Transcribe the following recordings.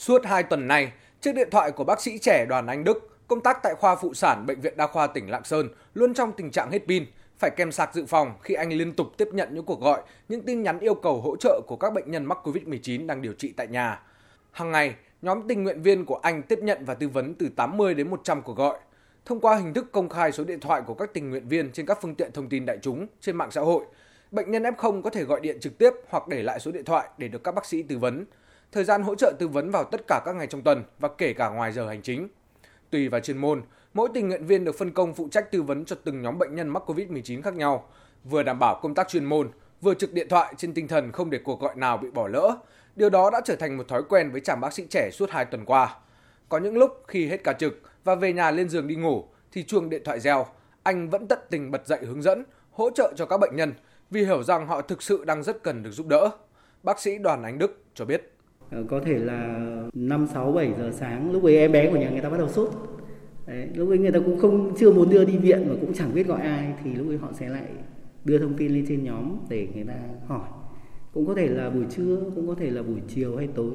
Suốt 2 tuần nay, chiếc điện thoại của bác sĩ trẻ Đoàn Anh Đức, công tác tại khoa phụ sản Bệnh viện Đa khoa tỉnh Lạng Sơn, luôn trong tình trạng hết pin, phải kèm sạc dự phòng khi anh liên tục tiếp nhận những cuộc gọi, những tin nhắn yêu cầu hỗ trợ của các bệnh nhân mắc COVID-19 đang điều trị tại nhà. Hàng ngày, nhóm tình nguyện viên của anh tiếp nhận và tư vấn từ 80 đến 100 cuộc gọi. Thông qua hình thức công khai số điện thoại của các tình nguyện viên trên các phương tiện thông tin đại chúng trên mạng xã hội, bệnh nhân F0 có thể gọi điện trực tiếp hoặc để lại số điện thoại để được các bác sĩ tư vấn. Thời gian hỗ trợ tư vấn vào tất cả các ngày trong tuần và kể cả ngoài giờ hành chính. Tùy vào chuyên môn, mỗi tình nguyện viên được phân công phụ trách tư vấn cho từng nhóm bệnh nhân mắc COVID-19 khác nhau, vừa đảm bảo công tác chuyên môn, vừa trực điện thoại trên tinh thần không để cuộc gọi nào bị bỏ lỡ. Điều đó đã trở thành một thói quen với chàng bác sĩ trẻ suốt 2 tuần qua. Có những lúc khi hết cả trực và về nhà lên giường đi ngủ thì chuông điện thoại reo, anh vẫn tận tình bật dậy hướng dẫn, hỗ trợ cho các bệnh nhân vì hiểu rằng họ thực sự đang rất cần được giúp đỡ. Bác sĩ Đoàn Ánh Đức cho biết. Ờ, có thể là 5, 6, 7 giờ sáng lúc ấy em bé của nhà người ta bắt đầu sốt. Đấy, lúc ấy người ta cũng không chưa muốn đưa đi viện mà cũng chẳng biết gọi ai thì lúc ấy họ sẽ lại đưa thông tin lên trên nhóm để người ta hỏi. Cũng có thể là buổi trưa cũng có thể là buổi chiều hay tối.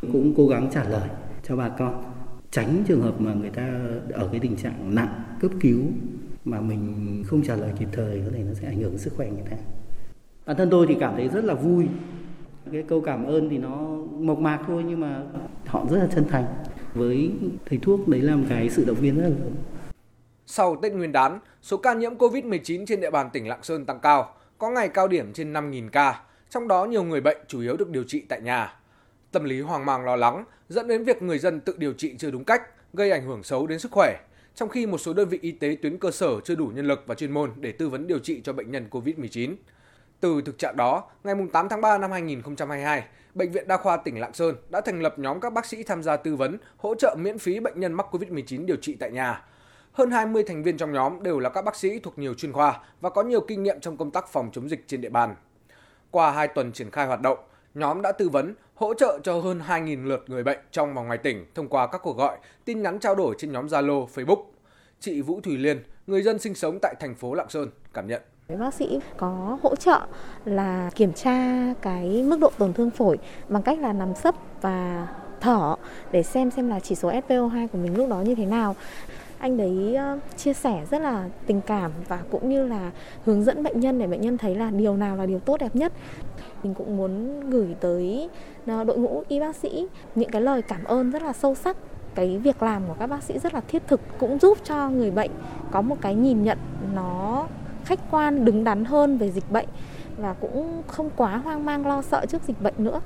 Cũng cố gắng trả lời cho bà con tránh trường hợp mà người ta ở cái tình trạng nặng cấp cứu mà mình không trả lời kịp thời có thể nó sẽ ảnh hưởng đến sức khỏe người ta. Bản thân tôi thì cảm thấy rất là vui cái câu cảm ơn thì nó mộc mạc thôi nhưng mà họ rất là chân thành với thầy thuốc đấy là một cái sự động viên rất là lớn sau Tết Nguyên đán, số ca nhiễm COVID-19 trên địa bàn tỉnh Lạng Sơn tăng cao, có ngày cao điểm trên 5.000 ca, trong đó nhiều người bệnh chủ yếu được điều trị tại nhà. Tâm lý hoang mang lo lắng dẫn đến việc người dân tự điều trị chưa đúng cách, gây ảnh hưởng xấu đến sức khỏe, trong khi một số đơn vị y tế tuyến cơ sở chưa đủ nhân lực và chuyên môn để tư vấn điều trị cho bệnh nhân COVID-19. Từ thực trạng đó, ngày 8 tháng 3 năm 2022, Bệnh viện Đa khoa tỉnh Lạng Sơn đã thành lập nhóm các bác sĩ tham gia tư vấn, hỗ trợ miễn phí bệnh nhân mắc COVID-19 điều trị tại nhà. Hơn 20 thành viên trong nhóm đều là các bác sĩ thuộc nhiều chuyên khoa và có nhiều kinh nghiệm trong công tác phòng chống dịch trên địa bàn. Qua 2 tuần triển khai hoạt động, nhóm đã tư vấn, hỗ trợ cho hơn 2.000 lượt người bệnh trong và ngoài tỉnh thông qua các cuộc gọi, tin nhắn trao đổi trên nhóm Zalo, Facebook. Chị Vũ Thùy Liên, người dân sinh sống tại thành phố Lạng Sơn, cảm nhận. Bác sĩ có hỗ trợ là kiểm tra cái mức độ tổn thương phổi bằng cách là nằm sấp và thở để xem xem là chỉ số SpO2 của mình lúc đó như thế nào. Anh đấy ờ, chia sẻ rất là tình cảm và cũng như là hướng dẫn bệnh nhân để bệnh nhân thấy là điều nào là điều tốt đẹp nhất. Mình cũng muốn gửi tới ờ, đội ngũ y bác sĩ những cái lời cảm ơn rất là sâu sắc. Cái việc làm của các bác sĩ rất là thiết thực cũng giúp cho người bệnh có một cái nhìn nhận nó khách quan đứng đắn hơn về dịch bệnh và cũng không quá hoang mang lo sợ trước dịch bệnh nữa.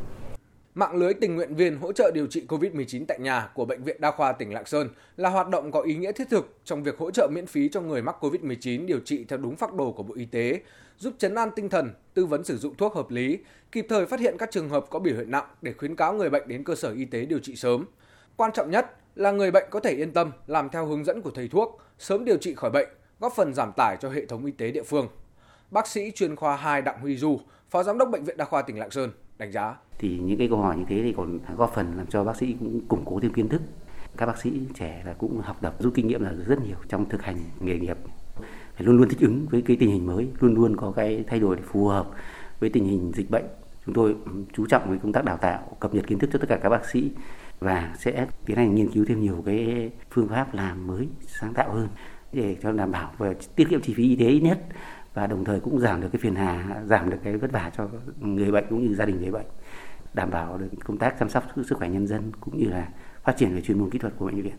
Mạng lưới tình nguyện viên hỗ trợ điều trị COVID-19 tại nhà của Bệnh viện Đa khoa tỉnh Lạng Sơn là hoạt động có ý nghĩa thiết thực trong việc hỗ trợ miễn phí cho người mắc COVID-19 điều trị theo đúng phác đồ của Bộ Y tế, giúp chấn an tinh thần, tư vấn sử dụng thuốc hợp lý, kịp thời phát hiện các trường hợp có biểu hiện nặng để khuyến cáo người bệnh đến cơ sở y tế điều trị sớm. Quan trọng nhất là người bệnh có thể yên tâm làm theo hướng dẫn của thầy thuốc, sớm điều trị khỏi bệnh, góp phần giảm tải cho hệ thống y tế địa phương. Bác sĩ chuyên khoa 2 Đặng Huy Du, Phó Giám đốc Bệnh viện Đa khoa tỉnh Lạng Sơn đánh giá. Thì những cái câu hỏi như thế thì còn góp phần làm cho bác sĩ cũng củng cố thêm kiến thức. Các bác sĩ trẻ là cũng học tập rút kinh nghiệm là rất nhiều trong thực hành nghề nghiệp. Phải luôn luôn thích ứng với cái tình hình mới, luôn luôn có cái thay đổi để phù hợp với tình hình dịch bệnh. Chúng tôi chú trọng với công tác đào tạo, cập nhật kiến thức cho tất cả các bác sĩ và sẽ tiến hành nghiên cứu thêm nhiều cái phương pháp làm mới, sáng tạo hơn để cho đảm bảo về tiết kiệm chi phí y tế ít nhất và đồng thời cũng giảm được cái phiền hà, giảm được cái vất vả cho người bệnh cũng như gia đình người bệnh, đảm bảo được công tác chăm sóc sức khỏe nhân dân cũng như là phát triển về chuyên môn kỹ thuật của bệnh viện.